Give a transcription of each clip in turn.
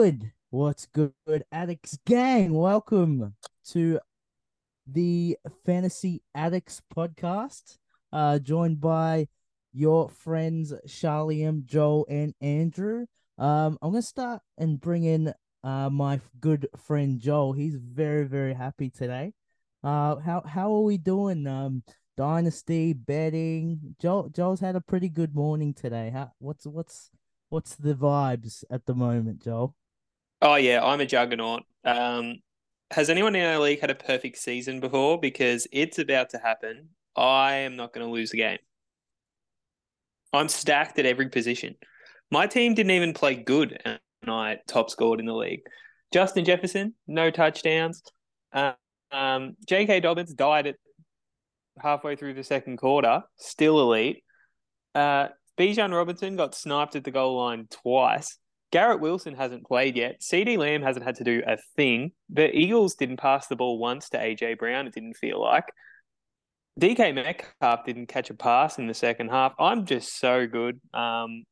good? What's good, Addicts Gang? Welcome to the Fantasy Addicts podcast, uh, joined by your friends Charlie M, Joel, and Andrew. Um, I'm gonna start and bring in uh my good friend Joel. He's very, very happy today. Uh, how how are we doing? Um, dynasty betting. Joel Joel's had a pretty good morning today. How what's what's what's the vibes at the moment, Joel? Oh yeah, I'm a juggernaut. Um, has anyone in our league had a perfect season before? Because it's about to happen. I am not going to lose the game. I'm stacked at every position. My team didn't even play good, and I top scored in the league. Justin Jefferson, no touchdowns. Uh, um, J.K. Dobbins died at halfway through the second quarter, still elite. Uh, Bijan Robinson got sniped at the goal line twice. Garrett Wilson hasn't played yet. CeeDee Lamb hasn't had to do a thing. The Eagles didn't pass the ball once to AJ Brown, it didn't feel like. DK Metcalf didn't catch a pass in the second half. I'm just so good. Um,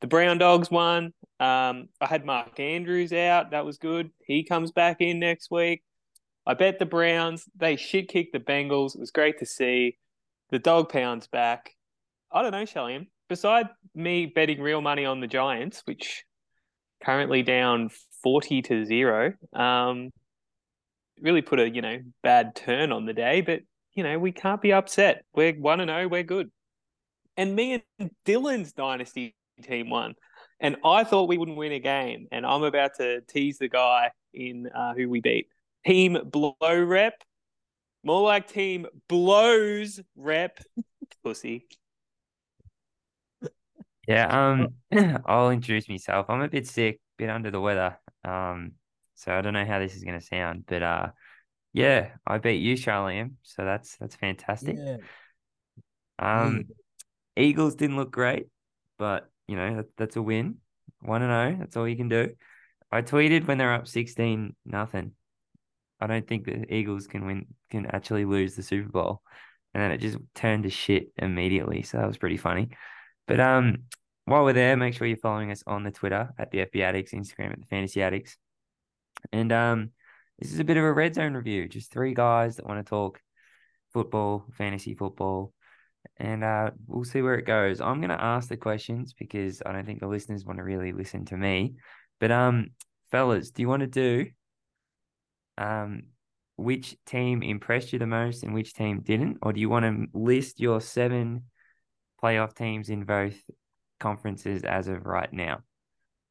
the Brown Dogs won. Um, I had Mark Andrews out. That was good. He comes back in next week. I bet the Browns. They shit kicked the Bengals. It was great to see. The dog pounds back. I don't know, Shelly. Beside me betting real money on the Giants, which currently down 40 to 0. Um, really put a, you know, bad turn on the day, but, you know, we can't be upset. We're 1 and 0, we're good. And me and Dylan's dynasty team won. And I thought we wouldn't win a game. And I'm about to tease the guy in uh, who we beat. Team Blow Rep. More like Team Blows Rep. Pussy. Yeah, um, I'll introduce myself. I'm a bit sick, bit under the weather. Um, so I don't know how this is gonna sound, but uh, yeah, I beat you, Charlie So that's that's fantastic. Yeah. Um, Eagles didn't look great, but you know that, that's a win. One and zero. That's all you can do. I tweeted when they're up sixteen nothing. I don't think the Eagles can win, can actually lose the Super Bowl, and then it just turned to shit immediately. So that was pretty funny. But um, while we're there, make sure you're following us on the Twitter at the FB Addicts, Instagram at the Fantasy Addicts. And um, this is a bit of a red zone review. Just three guys that want to talk football, fantasy football, and uh, we'll see where it goes. I'm going to ask the questions because I don't think the listeners want to really listen to me. But um, fellas, do you want to do um which team impressed you the most and which team didn't, or do you want to list your seven playoff teams in both conferences as of right now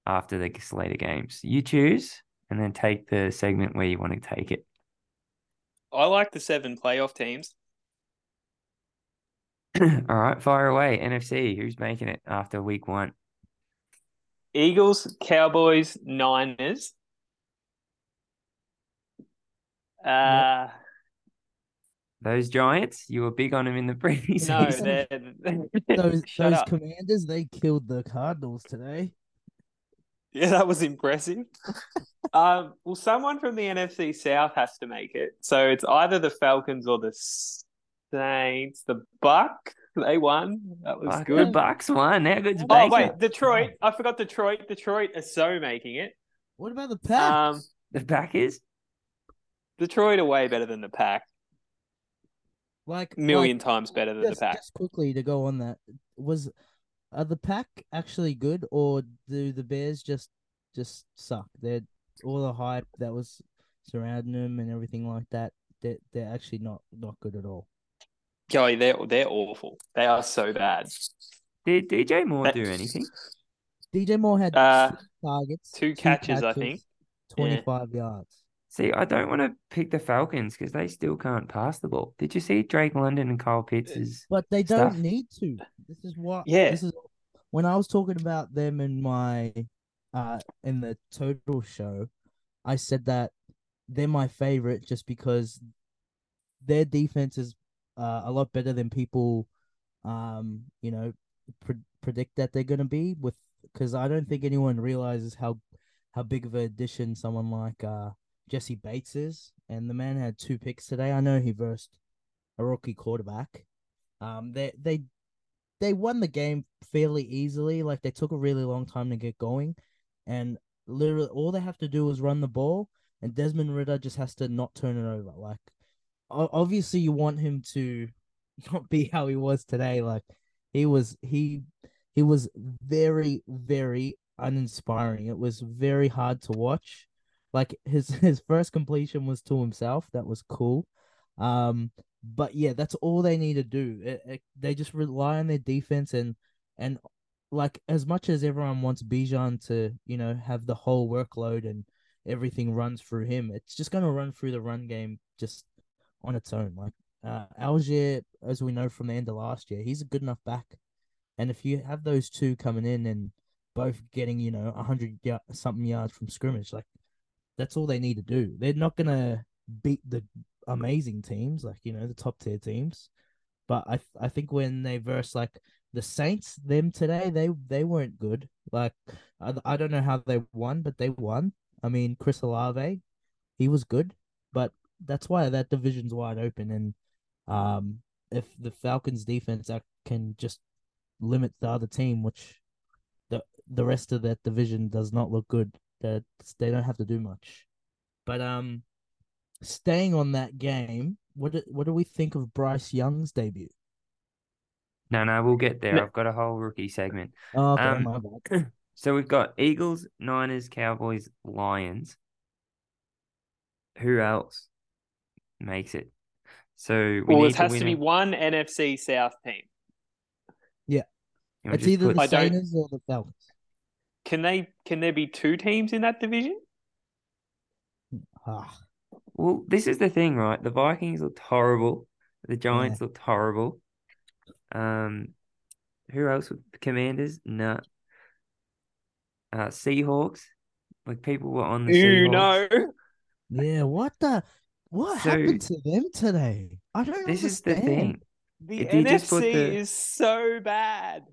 after the Slater games. You choose and then take the segment where you want to take it. I like the seven playoff teams. All right, fire away. NFC, who's making it after week one? Eagles, Cowboys, Niners. Uh, yep. Those Giants, you were big on them in the preseason. No, those those. Commanders, they killed the Cardinals today. Yeah, that was impressive. um, well, someone from the NFC South has to make it. So it's either the Falcons or the Saints. The Buck, they won. That was Buck, good. The Bucks won. Now good. Oh wait, Detroit. I forgot Detroit. Detroit are so making it. What about the Pack? Um, the Packers. Detroit are way better than the Pack. Like million like, times better than just, the pack. Just quickly to go on that, was are the pack actually good, or do the Bears just just suck? They're all the hype that was surrounding them and everything like that. They're they're actually not not good at all. Joey, they're they're awful. They are so bad. Did DJ Moore do anything? DJ Moore had uh, targets, two, two catches, catches, I think, twenty five yeah. yards. See, I don't want to pick the Falcons because they still can't pass the ball. Did you see Drake London and Kyle Pitts? But they stuff? don't need to. This is what. Yeah. This is when I was talking about them in my, uh, in the total show, I said that they're my favorite just because their defense is uh, a lot better than people, um, you know, pre- predict that they're gonna be with. Because I don't think anyone realizes how how big of an addition someone like uh Jessie Bates is, and the man had two picks today. I know he versed a rookie quarterback. Um, they they they won the game fairly easily. Like they took a really long time to get going, and literally all they have to do is run the ball, and Desmond Ridder just has to not turn it over. Like obviously you want him to not be how he was today. Like he was he he was very very uninspiring. It was very hard to watch. Like his his first completion was to himself. That was cool. Um, but yeah, that's all they need to do. It, it, they just rely on their defense and and like as much as everyone wants Bijan to you know have the whole workload and everything runs through him, it's just gonna run through the run game just on its own. Like uh, Allgeier, as we know from the end of last year, he's a good enough back. And if you have those two coming in and both getting, you know, 100 y- something yards from scrimmage, like that's all they need to do. They're not to beat the amazing teams, like, you know, the top tier teams. But I I think when they verse like the Saints, them today, they they weren't good. Like I, I don't know how they won, but they won. I mean, Chris Olave, he was good, but that's why that division's wide open. And um, if the Falcons defense can just limit the other team, which the the rest of that division does not look good, that they don't have to do much. But um, staying on that game, what do, what do we think of Bryce Young's debut? No, no, we'll get there. I've got a whole rookie segment. Oh, okay, Um, my bad. So we've got Eagles, Niners, Cowboys, Lions. Who else makes it? So we Well, need it has to win be one NFC South team. Yeah, It's either put- the I Saints or the Falcons. Can they? Can there be two teams in that division? Ah, Well, this is the thing, right? The Vikings looked horrible. The Giants looked horrible. Um, who else? Commanders? No. Uh, Seahawks. Like people were on the You Seahawks. know. yeah. What the? What So- happened to them today? I don't This is the understand. thing. The If NFC the- is so bad.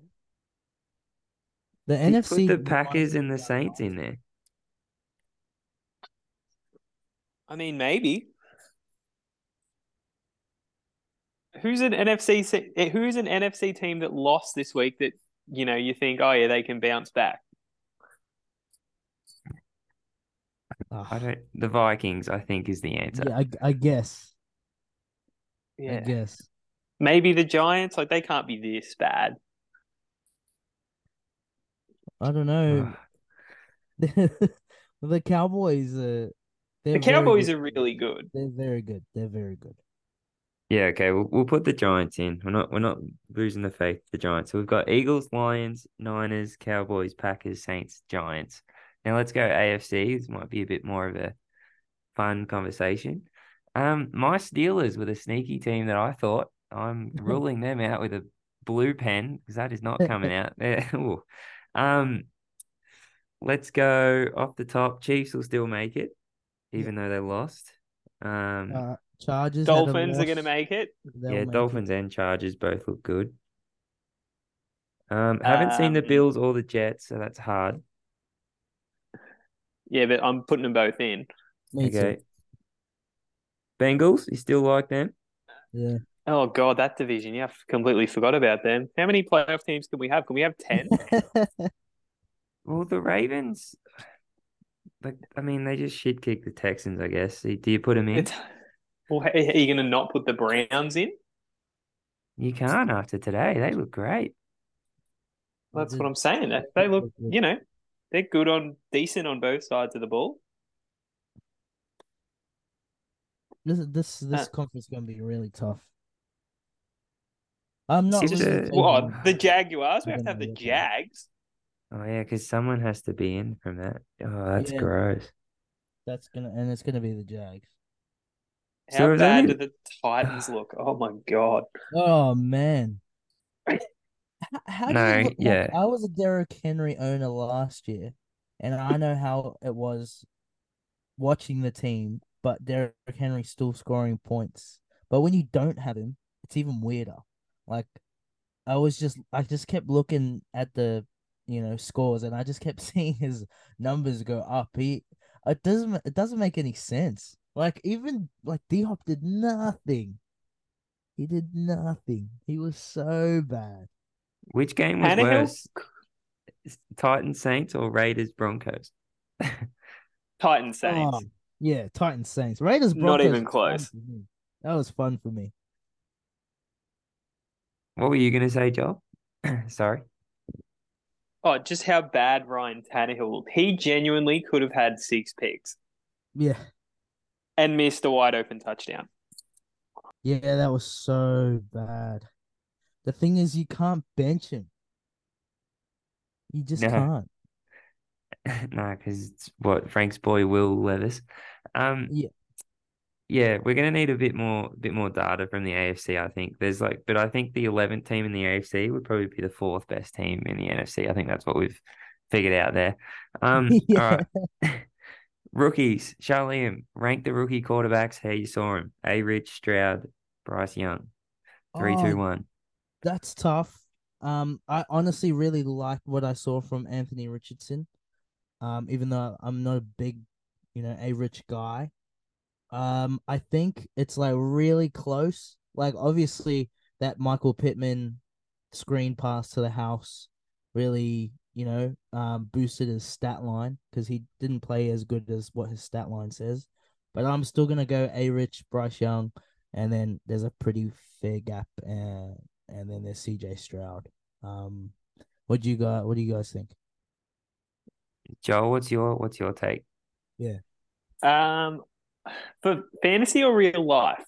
The They NFC put the Packers and the Saints in there. I mean, maybe. Who's an NFC? eh, Who's an NFC team that lost this week? That you know you think, oh yeah, they can bounce back. I don't. The Vikings, I think, is the answer. yeah, I, I guess. I guess. maybe the Giants. Like they can't be this bad. I don't know. the Cowboys. Uh, they're The Cowboys are really good. They're very good. They're very good. Yeah, okay. We'll we'll put the Giants in. We're not we're not losing the faith in the Giants. So we've got Eagles, Lions, Niners, Cowboys, Packers, Saints, Giants. Now let's go AFC. This might be a bit more of a fun conversation. Um, my Steelers were the sneaky team that I thought. I'm ruling them out with a blue pen because that is not coming out there. Ooh. Um, let's go off the top. Chiefs will still make it, even though they lost. Um, Uh, Chargers. Dolphins are going to make it. They'll yeah, make it. Dolphins and Chargers both look good. Um, haven't seen the Um, Bills or the Jets, so that's hard. Yeah, but I'm putting them both in. Me okay. too. Bengals, you still like them? Yeah. Oh god, that division. Yeah, I've completely forgot about them. How many playoff teams can we have? Can we have ten? Well, the Ravens, like, I mean, they just shit kicked the Texans, I guess. Do you put them in? It's, well, are you going to not put the Browns in? You can't after today. They look great. That's what I'm saying. They, they they did look, look you know, they're good on decent on both sides of the ball. This this this Uh, conference is gonna be really tough. I'm not. It's really a- What my- the Jaguars? We have to have the what that is. Jags. Oh, yeah, because someone has to be in from that. Oh, that's Yeah. gross. That's gonna and it's gonna be the Jags. So How there's bad only- do the Titans look? Oh my god! Oh man. H- How do No, you look, like, yeah. I was a Derrick Henry owner last year, and I know how it was watching the team, but Derrick Henry still scoring points. But when you don't have him, it's even weirder. Like I was just I just kept looking at the you know scores and I just kept seeing his numbers go up. He it doesn't it doesn't make any sense. Like even like D Hop did nothing. He did nothing. He was so bad. Which game was Tannehill? worse? Titans Saints or Raiders Broncos? Titans Saints. Oh, yeah, Titans Saints. Raiders Broncos. Not Broncos. even close. That was fun for me. What were you gonna say, Joel? Sorry. Oh, just how bad Ryan Tannehill looked. He genuinely could have had six picks Yeah. and missed a wide open touchdown. Yeah, that was so bad. The thing is, you can't bench him. You just No. can't. no, because it's what Frank's boy Will Levis. Um, Yeah. Yeah, we're gonna need a bit more, bit more data from the AFC. I think there's like, but I think the 11th team in the AFC would probably be the fourth best team in the NFC. I think that's what we've figured out there. Um, Yeah. all right. Rookies, Sharleam, rank the rookie quarterbacks how you saw him. A. Rich, Stroud, Bryce Young. Three, two, Oh, one. That's tough. Um, I honestly really liked what I saw from Anthony Richardson. Um, even though I'm not a big, you know, a rich guy. Um, I think it's like really close. Like obviously that Michael Pittman screen pass to the house really, you know, um boosted his stat line because he didn't play as good as what his stat line says. But I'm still gonna go a rich Bryce Young, and then there's a pretty fair gap, and and then there's CJ Stroud. Um, what do you guys what do you guys think? Joe, what's your what's your take? Yeah. Um, for fantasy or real life?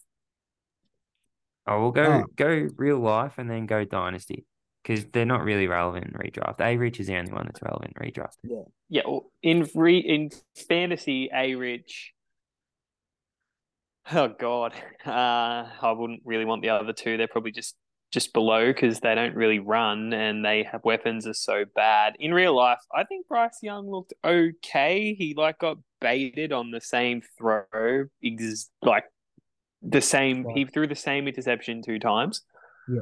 Oh, we'll go Oh. go real life and then go dynasty because they're not really relevant in redraft. A Rich is the only one that's relevant in redraft. Yeah, well, in re in fantasy, a rich. Oh God, uh, I wouldn't really want the other two. They're probably just just below because they don't really run and they have weapons are so bad. In real life, I think Bryce Young looked okay. He like got baited on the same throw, ex- like the same. He threw the same interception two times. Yeah.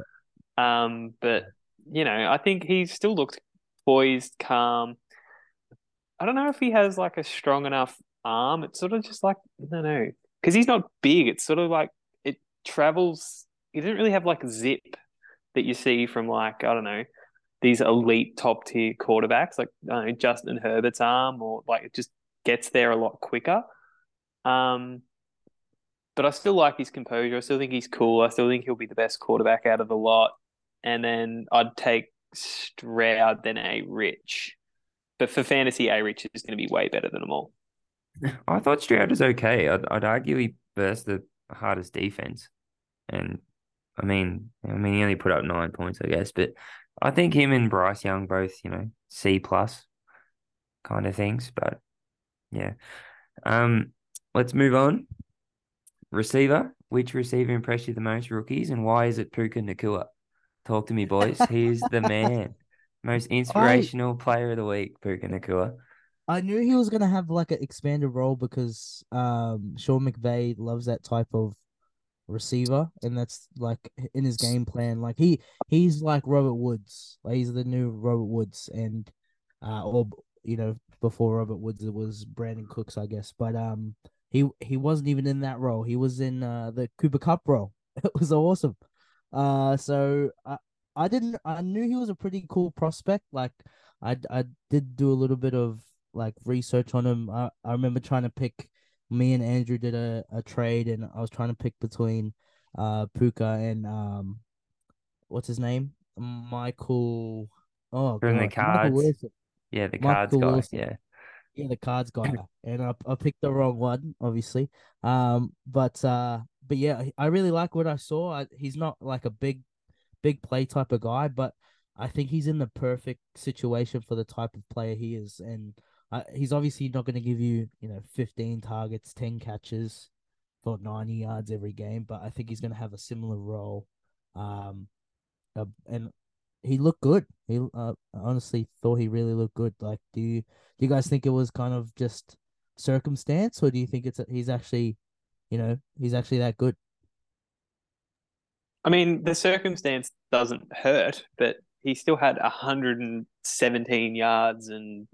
Um, but you know, I think he still looked poised, calm. I don't know if he has like a strong enough arm. It's sort of just like I don't know because he's not big. It's sort of like it travels. He doesn't really have like zip that you see from like I don't know these elite top tier quarterbacks like know Justin Herbert's arm or like it just gets there a lot quicker. Um, but I still like his composure. I still think he's cool. I still think he'll be the best quarterback out of the lot. And then I'd take Stroud than a Rich. But for fantasy, a Rich is going to be way better than them all. I thought Stroud was okay. I'd, I'd argue he burst the hardest defense, and I mean, I mean, he only put up nine points, I guess. But I think him and Bryce Young both, you know, C plus kind of things. But yeah, um, let's move on. Receiver, which receiver impressed you the most, rookies, and why is it Puka Nacua? Talk to me, boys. He's the man. Most inspirational player of the week, Puka Nacua. I knew he was gonna have like an expanded role because um Sean McVay loves that type of receiver, and that's like in his game plan. Like he he's like Robert Woods, like he's the new Robert Woods, and uh or you know before Robert Woods it was Brandin Cooks, I guess, but um he he wasn't even in that role. He was in uh the Cooper Kupp role. It was awesome. Uh, so I I didn't I knew he was a pretty cool prospect. Like I I did do a little bit of like research on him. I, I remember trying to pick. Me and Andrew did a, a trade, and I was trying to pick between uh Puka and um what's his name Michael. Oh, From the cards. Yeah, the cards Michael guy. Wilson. Yeah. Yeah, the cards guy, and I I picked the wrong one, obviously. Um, but uh, but yeah, I really like what I saw. I, he's not like a big, big play type of guy, but I think he's in the perfect situation for the type of player he is, and he's obviously not going to give you you know fifteen targets, ten catches for ninety yards every game, but I think he's going to have a similar role. Um, uh, and he looked good. He uh, honestly thought he really looked good. Like, do you do you guys think it was kind of just circumstance, or do you think it's he's actually, you know, he's actually that good? I mean, the circumstance doesn't hurt, but he still had 117 yards and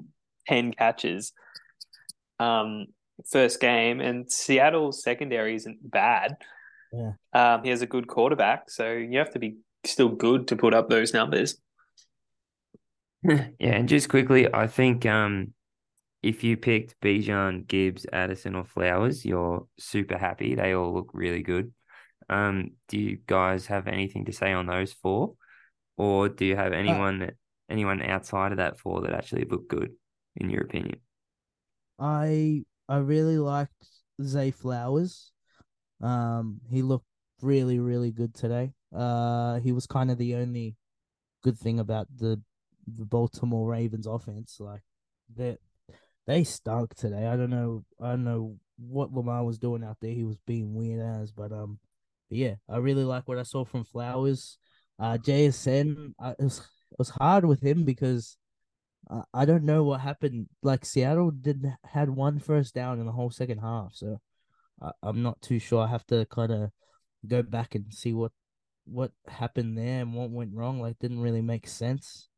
10 catches um, first game, and Seattle's secondary isn't bad. Yeah. Um, he has a good quarterback, so you have to be still good to put up those numbers. Yeah, and just quickly, I think um if you picked Bijan, Gibbs, Addison, or Flowers, you're super happy. They all look really good. Um, do you guys have anything to say on those four, or do you have anyone that anyone outside of that four that actually look good in your opinion? I I really liked Zay Flowers. Um, he looked really really good today. Uh, he was kind of the only good thing about the the Baltimore Ravens offense. Like that, they stunk today. I don't know. I don't know what Lamar was doing out there. He was being weird as, but um, but yeah, I really like what I saw from Flowers. Uh, JSN, uh, it was it was hard with him because I don't know what happened. Like Seattle did had one first down in the whole second half, so I, I'm not too sure. I have to kind of go back and see what what happened there and what went wrong. Like, didn't really make sense.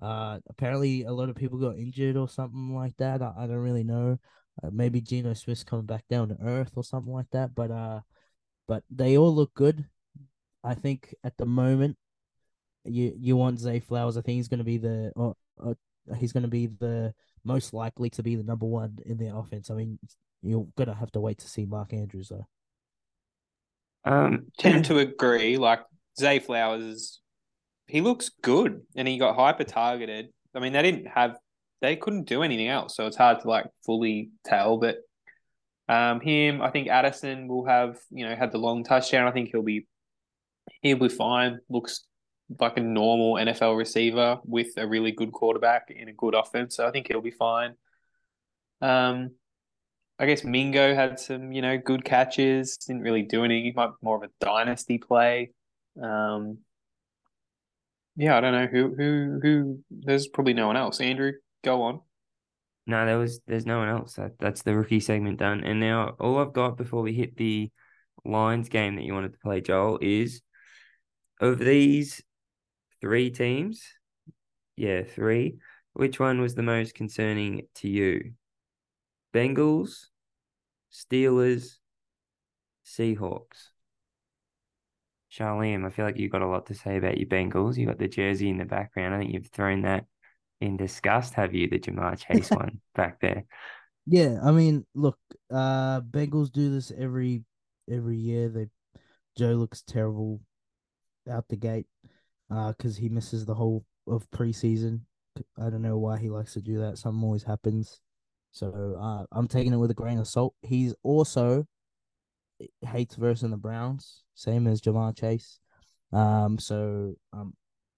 Uh, apparently a lot of people got injured or something like that. I, I don't really know. Uh, maybe Geno Smith's coming back down to earth or something like that. But uh, but they all look good. I think at the moment, you you want Zay Flowers. I think he's going to be the uh, uh, he's going to be the most likely to be the number one in the offense. I mean, you're gonna have to wait to see Mark Andrews though. Um, Tend to agree. Like Zay Flowers is he looks good and he got hyper targeted. I mean, they didn't have they couldn't do anything else, so it's hard to like fully tell. But um, him, I think Addison will have you know had the long touchdown. I think he'll be he'll be fine. Looks like a normal NFL receiver with a really good quarterback in a good offense. So I think he'll be fine. Um, I guess Mingo had some, you know, good catches. Didn't really do anything. He might more of a dynasty play. Um, yeah, I don't know who who who. There's probably no one else. Andrew, go on. No, there was there's no one else. That that's the rookie segment done. And now all I've got before we hit the Lions game that you wanted to play, Joel, is of these three teams, yeah, three. Which one was the most concerning to you? Bengals, Steelers, Seahawks. Charlene, I feel like you've got a lot to say about your Bengals. You've got the jersey in the background. I think you've thrown that in disgust, have you? The Ja'Marr Chase one back there. Yeah, I mean, look, uh, Bengals do this every every year. They Joe looks terrible out the gate, uh, because he misses the whole of preseason. I don't know why he likes to do that. Something always happens. So uh, I'm taking it with a grain of salt. He's also hates versus the Browns, same as Ja'Marr Chase. Um, so um,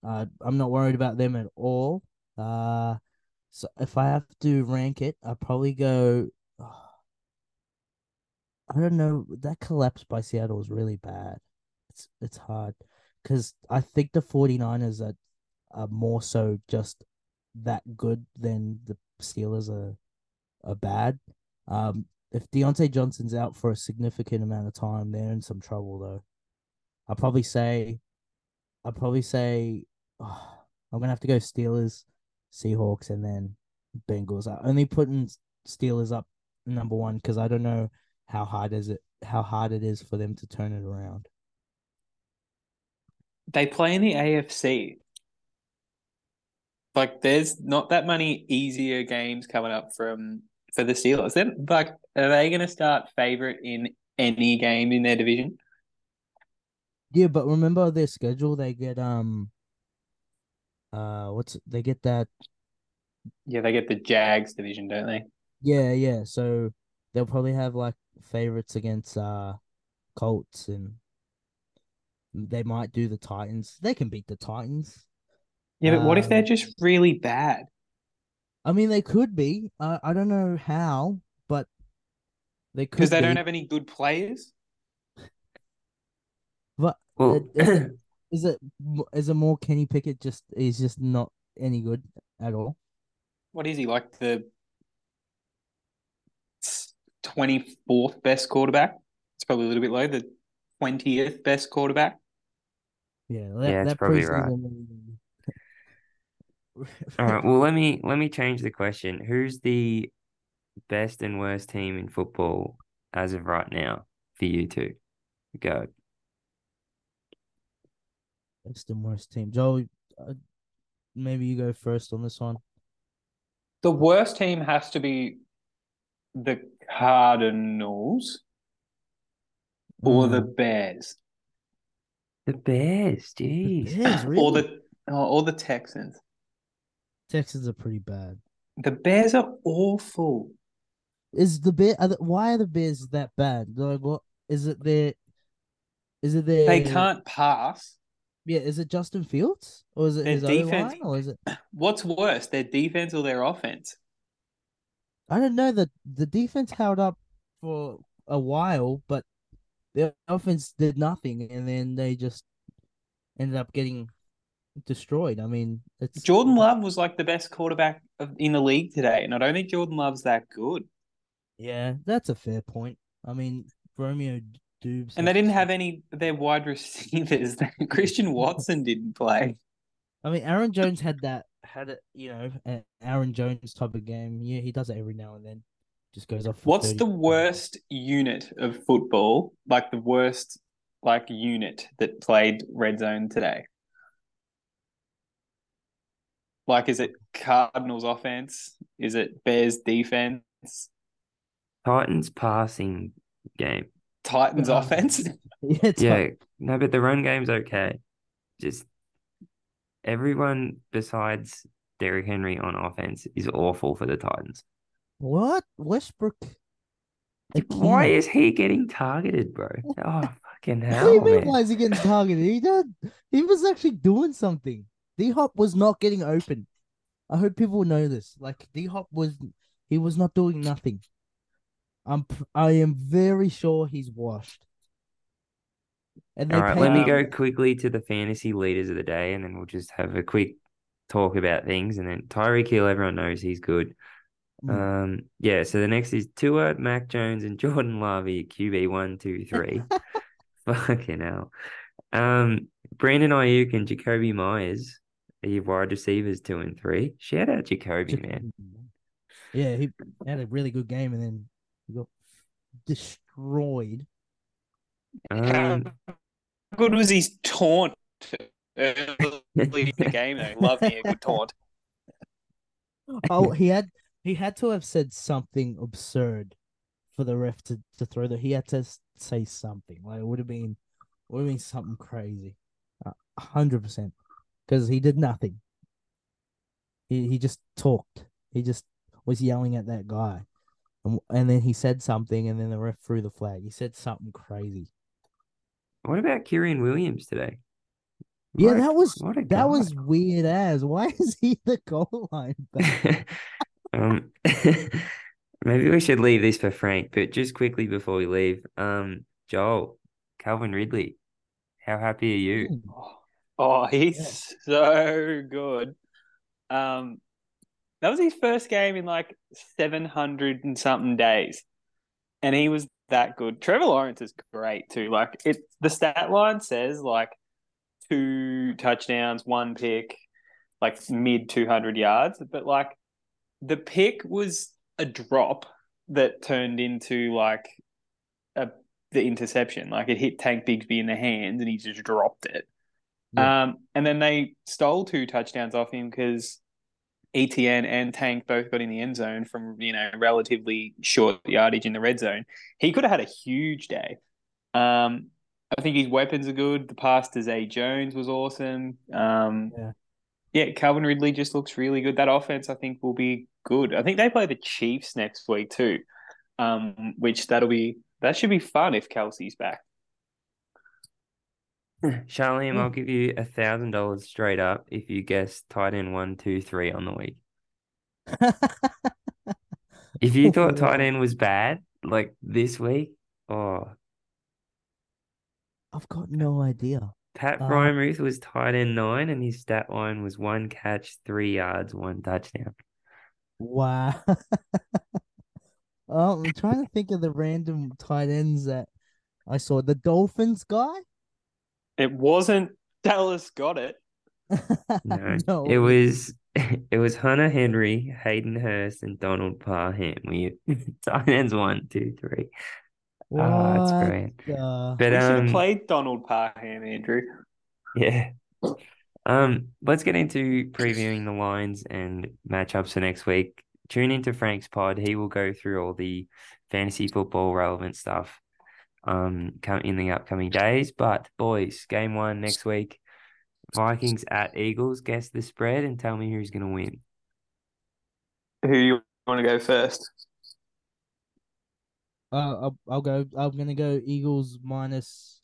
uh, I'm not worried about them at all. Uh, so if I have to rank it, I'd probably go. Oh, I don't know. That collapse by Seattle was really bad. It's it's hard because I think the 49ers are, are more so just that good than the Steelers are are bad. Um, if Diontae Johnson's out for a significant amount of time, they're in some trouble though. I'll probably say, I'll probably say, oh, I'm gonna have to go Steelers, Seahawks, and then Bengals. I only putting Steelers up number one because I don't know how hard is it how hard it is for them to turn it around. They play in the AFC. Like, there's not that many easier games coming up from for the Steelers. Then, like, are they going to start favorite in any game in their division? Yeah, but remember their schedule. They get um, uh, what's they get that? Yeah, they get the Jags division, don't they? Yeah, yeah. So they'll probably have like favorites against uh, Colts, and they might do the Titans. They can beat the Titans. Yeah, but what if they're Um, just really bad? I mean, they could be. Uh, I don't know how, but they could Because they be. don't have any good players? But Well, it- is it is it mo- it more Kenny Pickett? Just he's just not any good at all. What is he, like the 24th best quarterback? It's probably a little bit low. The 20th best quarterback? Yeah, that, Yeah, it's that probably right. all right. Well, let me let me change the question. Who's the best and worst team in football as of right now for you two? Go. Best and worst team. Joe, uh, maybe you go first on this one. The worst team has to be the Cardinals or the Mm. Bears The Bears, The jeez. Bears, or really? the oh, or the Texans. Texans are pretty bad. The Bears are awful. Is the bear? Are the, why are the Bears that bad? Like, what is it? Their is it their? They can't pass. Yeah, is it Justin Fields or is it Their his defense- O line or is it? What's worse, their defense or their offense? I don't know. The the defense held up for a while, but their offense did nothing, and then they just ended up getting destroyed. I mean, it's Jordan Love was like the best quarterback of, in the league today, and I don't think Jordan Love's that good. Yeah, that's a fair point. I mean, Romeo Doubs, And they didn't have any of their wide receivers. Christian Watson didn't play. I mean, Aaron Jones had that had it, you know, Aaron Jones type of game. Yeah, he does it every now and then. Just goes off. What's 30 the worst unit of football? Like the worst like unit that played red zone today? Like is it Cardinals offense? Is it Bears defense? Titans passing game. Titans offense? Yeah, it's Yeah, no, but the run game's okay. Just everyone besides Derrick Henry on offense is awful for the Titans. What Westbrook? Why is he getting targeted, bro? Oh, fucking hell. What do you mean? Why is he getting targeted? He did. He was actually doing something. D Hop was not getting open. I hope people know this. Like D Hop was, he was not doing nothing. I'm. I am very sure he's washed. And All right, let me go quickly to the fantasy leaders of the day, and then we'll just have a quick talk about things. And then Tyreek Hill, everyone knows he's good. Mm. Um, yeah. So the next is Tua, Mac Jones, and Jordan Love at QB one, two, three. Fucking hell. Um, Brandon Aiyuk and Jakobi Meyers are your wide receivers two and three. Shout out Jakobi, man. Yeah, he had a really good game, and then he got destroyed. Um, How good was his taunt early in the game though? Love me a good taunt. Oh, he had he had to have said something absurd for the ref to, to throw that. He had to say something like it would have been would have been something crazy, a hundred percent, because he did nothing. He he just talked. He just was yelling at that guy, and and then he said something, and then the ref threw the flag. He said something crazy. what about Kyren Williams today? Yeah, a- that was that was weird as. Why is he the goal line? back? um, maybe we should leave this for Frank, but just quickly before we leave, um, Joel, Calvin Ridley, how happy are you? Oh, he's so good. Um, that was his first game in like 700 and something days. And he was that good. Trevor Lawrence is great too. Like it the stat line says like two touchdowns, one pick, like mid 200 yards, but like the pick was a drop that turned into like a the interception. Like it hit Tank Bigsby in the hands and he just dropped it. Yeah. Um, and then they stole two touchdowns off him because ETN and Tank both got in the end zone from you know relatively short yardage in the red zone. He could have had a huge day. Um, I think his weapons are good. The pass to Zay Jones was awesome. Um, Yeah. yeah, Calvin Ridley just looks really good. That offense, I think, will be good. I think they play the Chiefs next week too, um, which that'll be that should be fun if Kelce's back. Charlene, I'll give you a thousand dollars straight up if you guess tight end one, two, three on the week. If you thought tight end was bad, like this week, oh, I've got no idea. Pat Uh, Freiermuth was tight end nine, and his stat line was one catch, three yards, one touchdown. Wow. oh, I'm trying to think of the random tight ends that I saw. The Dolphins guy? It wasn't Dallas got it. No, it was it was Hunter Henry, Hayden Hurst, and Donald Parham. We tight ends one, two, three. Ah, that's great. the- But we should have um, played Donald Parham, Andrew. yeah. Um, let's get into previewing the lines and matchups for next week. Tune into Frank's pod. He will go through all the fantasy football relevant stuff um come in the upcoming days. But boys, game one next week. Vikings at Eagles. Guess the spread and tell me who's gonna win. Who you want to go first? Uh, I'll, I'll go. I'm gonna go Eagles minus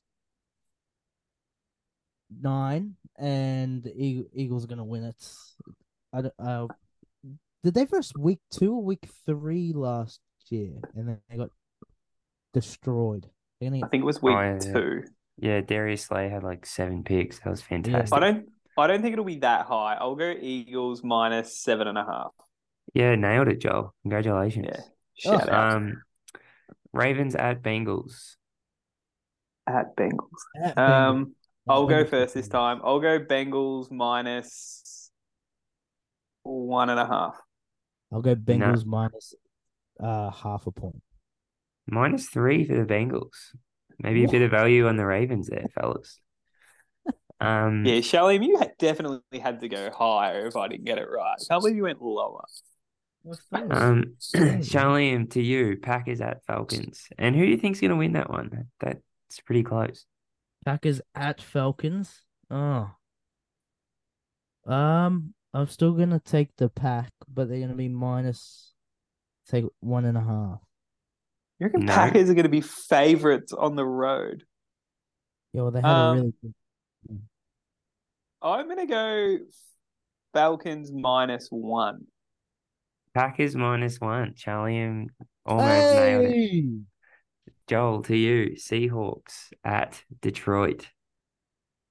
nine, and the Eagles are gonna win it. I don't- uh, did they first week two or week three last year, and then they got destroyed. They're gonna I think it was week Oh, yeah, yeah. two. Yeah, Darius Slay had like seven picks. That was fantastic. I don't. I don't think it'll be that high. I'll go Eagles minus seven and a half. Yeah, nailed it, Joel. Congratulations. Yeah. Shout Oh. out Um, Ravens at Bengals. at Bengals. at Bengals. Um, I'll go first this time. I'll go Bengals minus one and a half. I'll go Bengals minus uh half a point. Minus three for the Bengals. Maybe a bit of value on the Ravens there, fellas. Um, Yeah, Shalem, you had definitely had to go higher if I didn't get it right. I can't believe you went lower. um, Charlene, to you, Packers at Falcons. And who do you think's going to win that one? That's pretty close. Packers at Falcons. Oh. Um, I'm still gonna take the pack, but they're gonna be minus take one and a half. You reckon No. Packers are going to be favourites on the road? Yeah, well they had Um, a really good I'm going to go Falcons minus one. Packers minus one. Charlie almost nailed it. Hey! Joel, to you, Seahawks at Detroit.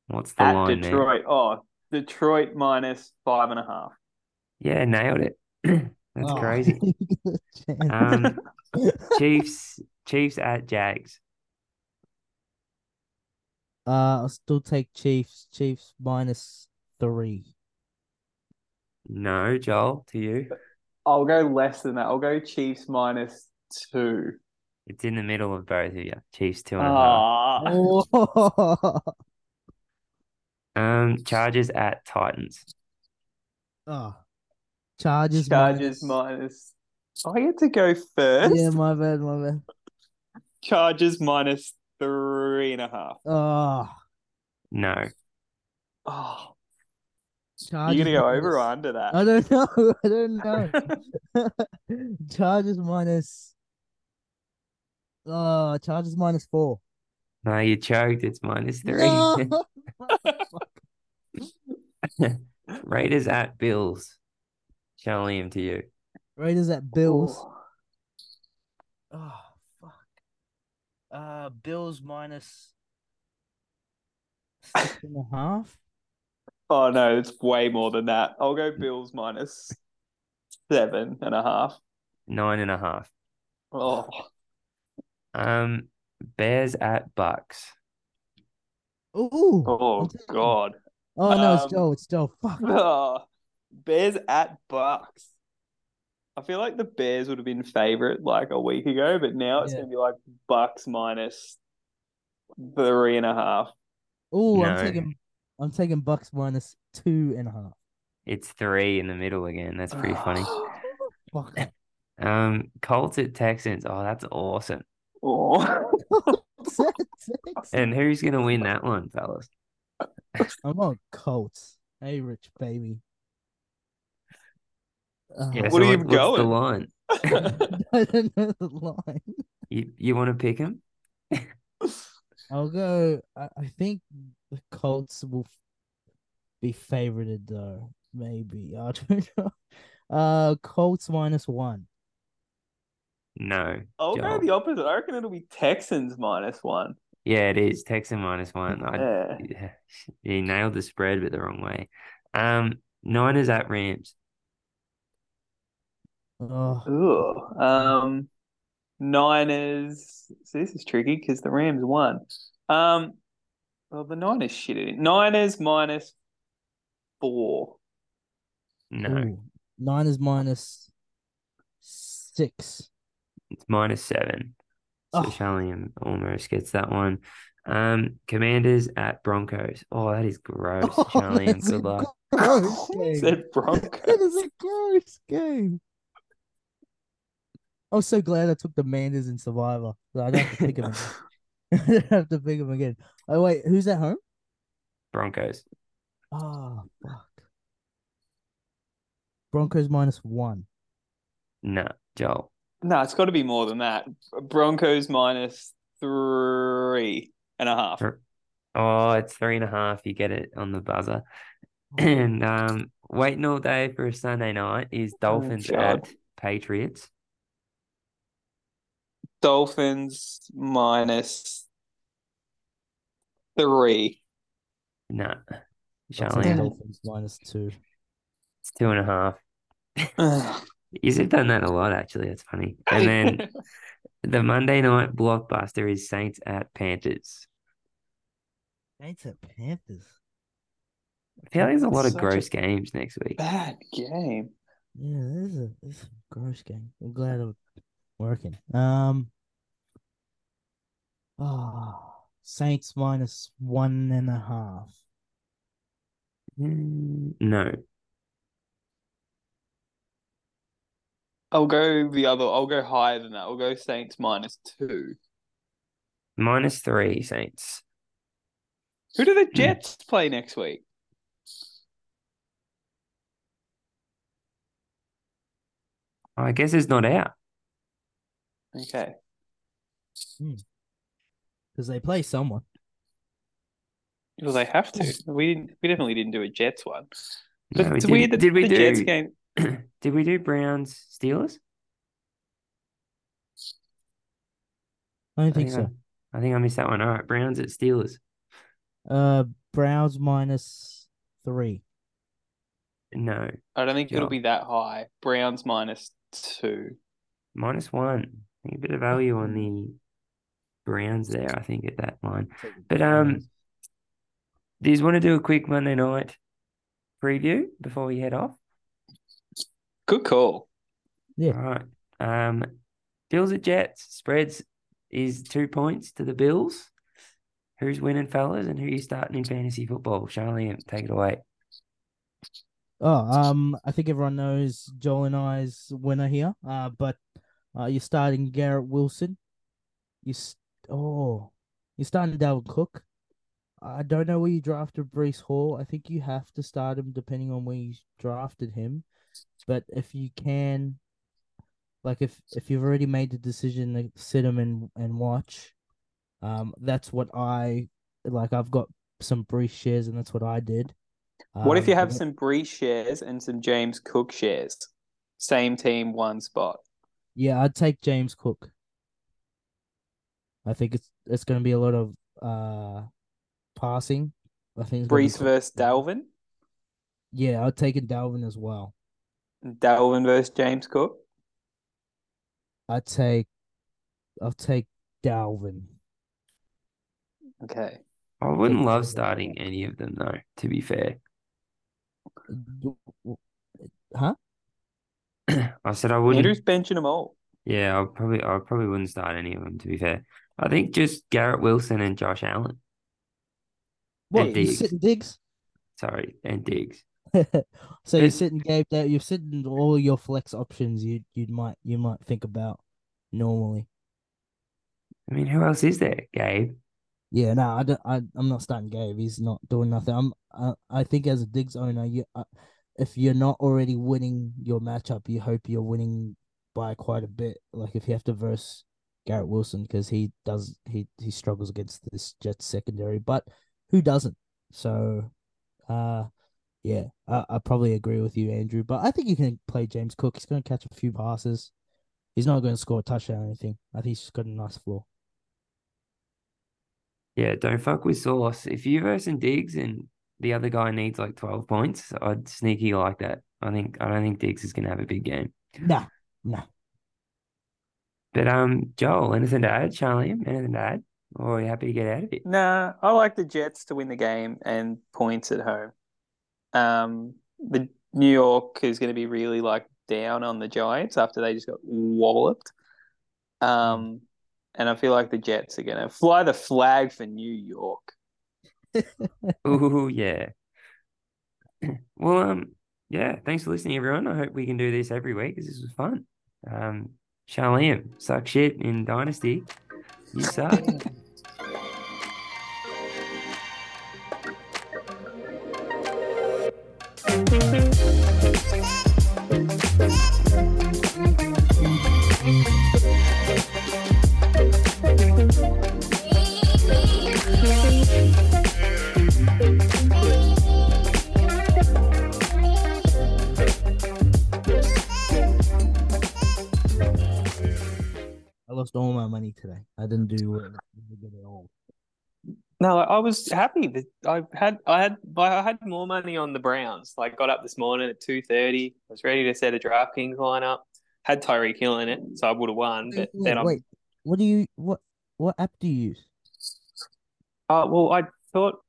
What's the At line there? Detroit. Oh, Detroit minus five and a half. Yeah, nailed it. That's Oh, crazy. Um, Chiefs, Chiefs at Jags. uh I'll still take Chiefs. Chiefs minus three. No, Joel, to you. I'll go less than that. I'll go Chiefs minus two. It's in the middle of both of you. Chiefs two and a half. Ah, Oh, Um, Chargers at Titans. oh. Chargers Chargers minus- minus. I get to go first. Yeah, my bad, my bad. Chargers minus three and a half. Oh, No. Oh, Chargers you gonna go minus- over or under that? I don't know. I don't know. Chargers minus. Oh, Chargers minus four. No, you choked. It's minus three. No! Raiders at Bills. Charlie, him to you. Raiders at Bills. Oh, Oh fuck. Uh, Bills minus six and a half. Oh, no, it's way more than that. I'll go Bills minus seven and a half. Nine and a half. Oh, Um, Bears at Bucks. Ooh. oh I'm God. Oh no, it's Um, Joe. It's Joe. Fuck. Oh, Bears at Bucks. I feel like the Bears would have been favorite like a week ago, but now it's Yeah. gonna be like Bucks minus three and a half. Ooh, I'm taking. I'm taking Bucks minus two and a half. It's three in the middle again. That's pretty funny. Fuck. Um, Colts at Texans. Oh, that's awesome. Oh. And who's gonna win that one, fellas? I'm on Colts. Hey, rich baby. Uh, Yeah, What so are you what- what's the going? line? I don't know the line. You you want to pick him? I'll go. I, I think the Colts will f- be favorited though. Maybe I don't know. Uh, Colts minus one. No. I'll go the opposite. I reckon it'll be Texans minus one. Yeah, it is. Texan minus one. I, Yeah. yeah, he nailed the spread, but the wrong way. Um, Niners at Rams. Oh, Ooh. Um, Niners. So this is tricky because the Rams won. Um, well, the Niners shit it. Niners minus four. No, ooh. Niners minus six. It's minus seven. So Oh. Sharleam almost gets that one. Um, Commanders at Broncos. Oh, that is gross, Oh, Charlie. and that's a good luck. gross game. Said Broncos. is a gross game. I'm so glad I took the Manders in Survivor. So I don't have to pick them. again. I don't have to pick him again. Oh wait, who's at home? Broncos. Oh fuck. Broncos minus one. No, Joel. No, it's got to be more than that. Broncos minus three and a half. Oh, it's three and a half. You get it on the buzzer. And um, waiting all day for a Sunday night is Dolphins Oh, at Patriots. Dolphins minus three. No, I'll Charlie. Dolphins minus two. It's two and a half. You've done that a lot, actually. That's funny. And then the Monday night blockbuster is Saints at Panthers. Saints at Panthers. I feel like there's a lot of gross games next week. bad game. Yeah, this is a this is a gross game. I'm glad I'm working. Um. Oh, Saints minus one and a half. Mm, No, I'll go the other. I'll go higher than that. I'll go Saints minus two. minus three Saints. Who do the hmm. Jets play next week? I guess it's not out. Okay. Hmm. Because they play someone. Well, they have to. We didn't. We definitely didn't do a Jets one. No, we it's didn't. weird that Did we the Jets game. Did we do Browns Steelers? I don't think I so. I, I think I missed that one. All right, Browns at Steelers. Uh, Browns minus three. No, I don't think Yeah. it'll be that high. Browns minus two. minus one. I think a bit of value on the Browns there. I think at that line. But, um, Do you want to do a quick Monday night preview before we head off? Good call. Yeah. All right. Um, Bills at Jets spreads is two points to the Bills. Who's winning, fellas, and who you starting in fantasy football? Charlie, take it away. Oh, um, I think everyone knows Joel and I's winner here. Uh, but uh, you're starting Garrett Wilson. You s- oh, you're starting Dalvin Cook. I don't know where you drafted Breece Hall. I think you have to start him depending on where you drafted him. But if you can, like if if you've already made the decision to sit them and and watch, um, that's what I like. I've got some Breece shares, and that's what I did. What if Um, you have some Breece shares and some James Cook shares? Same team, one spot. Yeah, I'd take James Cook. I think it's it's going to be a lot of uh passing. I think Breece versus Dalvin. Yeah, I'd take it Dalvin as well. Dalvin versus James Cook. I'd take I'll take Dalvin. Okay. I wouldn't love starting any of them though, to be fair. Huh? I said I wouldn't Andrew's benching them all. yeah, I probably I probably wouldn't start any of them to be fair. I think just Garrett Wilson and Josh Allen. What And you Diggs. sitting Diggs? Sorry, and Diggs. so you're sitting Gabe. You're sitting all your flex options. You you might you might think about normally. I mean, who else is there? Gabe. Yeah, no, I don't. I, I'm not starting Gabe. He's not doing nothing. I'm. I, I think as a Diggs owner, you, uh, if you're not already winning your matchup, you hope you're winning by quite a bit. Like if you have to verse Garrett Wilson because he does he he struggles against this Jets secondary, but who doesn't? So, uh, yeah, I I probably agree with you, Andrew. But I think you can play James Cook. He's going to catch a few passes. He's not going to score a touchdown or anything. I think he's just got a nice floor. Yeah, don't fuck with Sauce. If you versing Diggs and the other guy needs like twelve points, I'd sneaky like that. I think I don't think Diggs is gonna have a big game. Nah, nah. But um, Joel, anything to add? Charlie, anything to add? Or are you happy to get out of it? Nah, I like the Jets to win the game and points at home. Um, the New York is going to be really like down on the Giants after they just got walloped. Um, and I feel like the Jets are gonna fly the flag for New York. Ooh, yeah. Well, um, yeah. Thanks for listening, everyone. I hope we can do this every week because this was fun. Um, Sharleam, suck shit in Dynasty. You suck. I lost all my money today. I didn't do uh, good at all. No, I was happy that I had I had I had more money on the Browns. Like got up this morning at two thirty. I was ready to set a DraftKings lineup. Had Tyreek Hill in it, so I would have won. But Wait, then I'm wait, what do you what what app do you use? Uh, well, I thought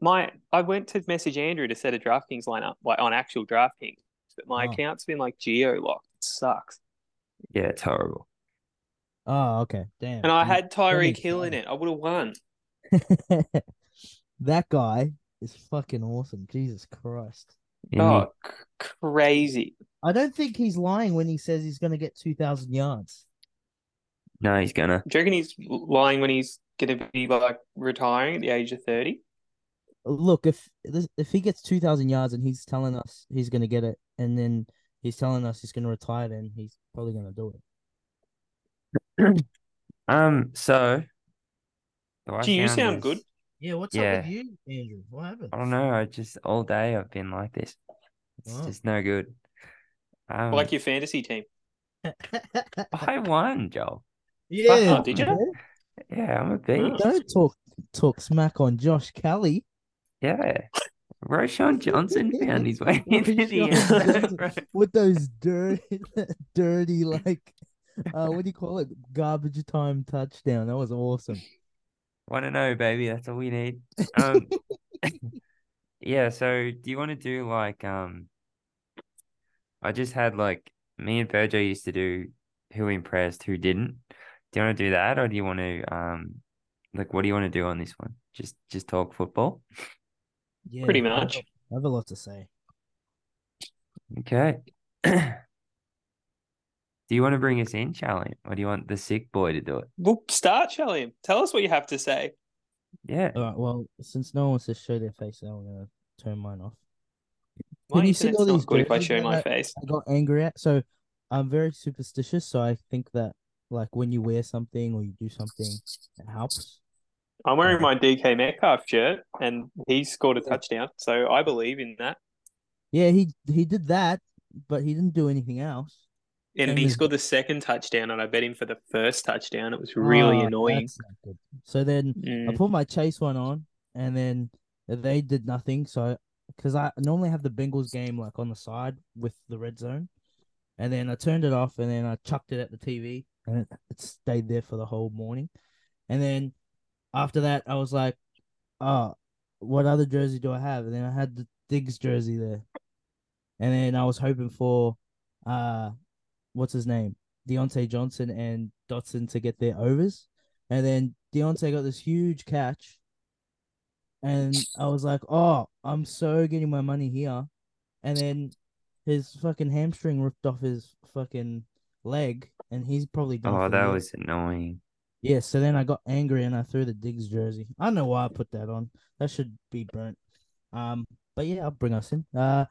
my I went to message Andrew to set a DraftKings lineup, like on actual DraftKings, but my Oh. account's been like geo locked. It sucks. yeah, it's horrible. Oh, okay. Damn. And I had Tyreek makes Hill in it. I would have won. that guy is fucking awesome. Jesus Christ. In Oh, c- crazy! I don't think he's lying when he says he's going to get 2,000 yards. no, he's gonna. Do you reckon he's lying when he's going to be like retiring at the age of thirty? Look, if if he gets 2,000 yards and he's telling us he's going to get it, and then he's telling us he's going to retire, then he's probably going to do it. Um, so. So I Gee, you sound this- good. Yeah, what's Yeah. up with you, Andrew? What happened? I don't know. I just all day I've been like this. It's Oh. just no good. Um, Like your fantasy team. I won, Joel. yeah, Oh, did you? Yeah, I'm a beast. Don't talk talk smack on Josh Kelley. Yeah. Roschon Johnson found his way into the end zone, with those dirty, dirty like, uh, what do you call it? Garbage time touchdown. That was awesome. Want to know, baby? That's all we need. Um, yeah. So, do you want to do like um? I just had like me and Virgil used to do who impressed, who didn't. Do you want to do that, or do you want to um, like what do you want to do on this one? Just just talk football. Yeah, Pretty much. I have a lot to say. Okay. Do you want to bring us in, Charlie, or do you want the sick boy to do it? Well, start, Charlie. Tell us what you have to say. Yeah. All right. Well, since no one wants to show their face, I'm gonna turn mine off. My Can you see internet's all not these good if I show my I- face. I got angry at. So I'm very superstitious. So I think that like when you wear something or you do something, it helps. I'm wearing my DK Metcalf shirt, and he scored a touchdown, so I believe in that. Yeah, he he did that, but he didn't do anything else. And Same he scored the second touchdown, and I bet him for the first touchdown. It was really Oh, annoying. that's not good. So then I Mm. put my chase one on, and then they did nothing. So because I normally have the Bengals game like on the side with the red zone, and then I turned it off, and then I chucked it at the TV, and it, it stayed there for the whole morning. And then after that, I was like, "Oh, what other jersey do I have?" And then I had the Diggs jersey there, and then I was hoping for, uh, what's his name, Diontae Johnson and Dotson to get their overs, and then Deontay got this huge catch, and I was like, "Oh, I'm so getting my money here," and then his fucking hamstring ripped off his fucking leg, and he's probably done. Oh, that year. was annoying. Yeah, so then I got angry and I threw the Diggs jersey. I don't know why I put that on. That should be burnt. Um, but yeah, I'll bring us in. Uh,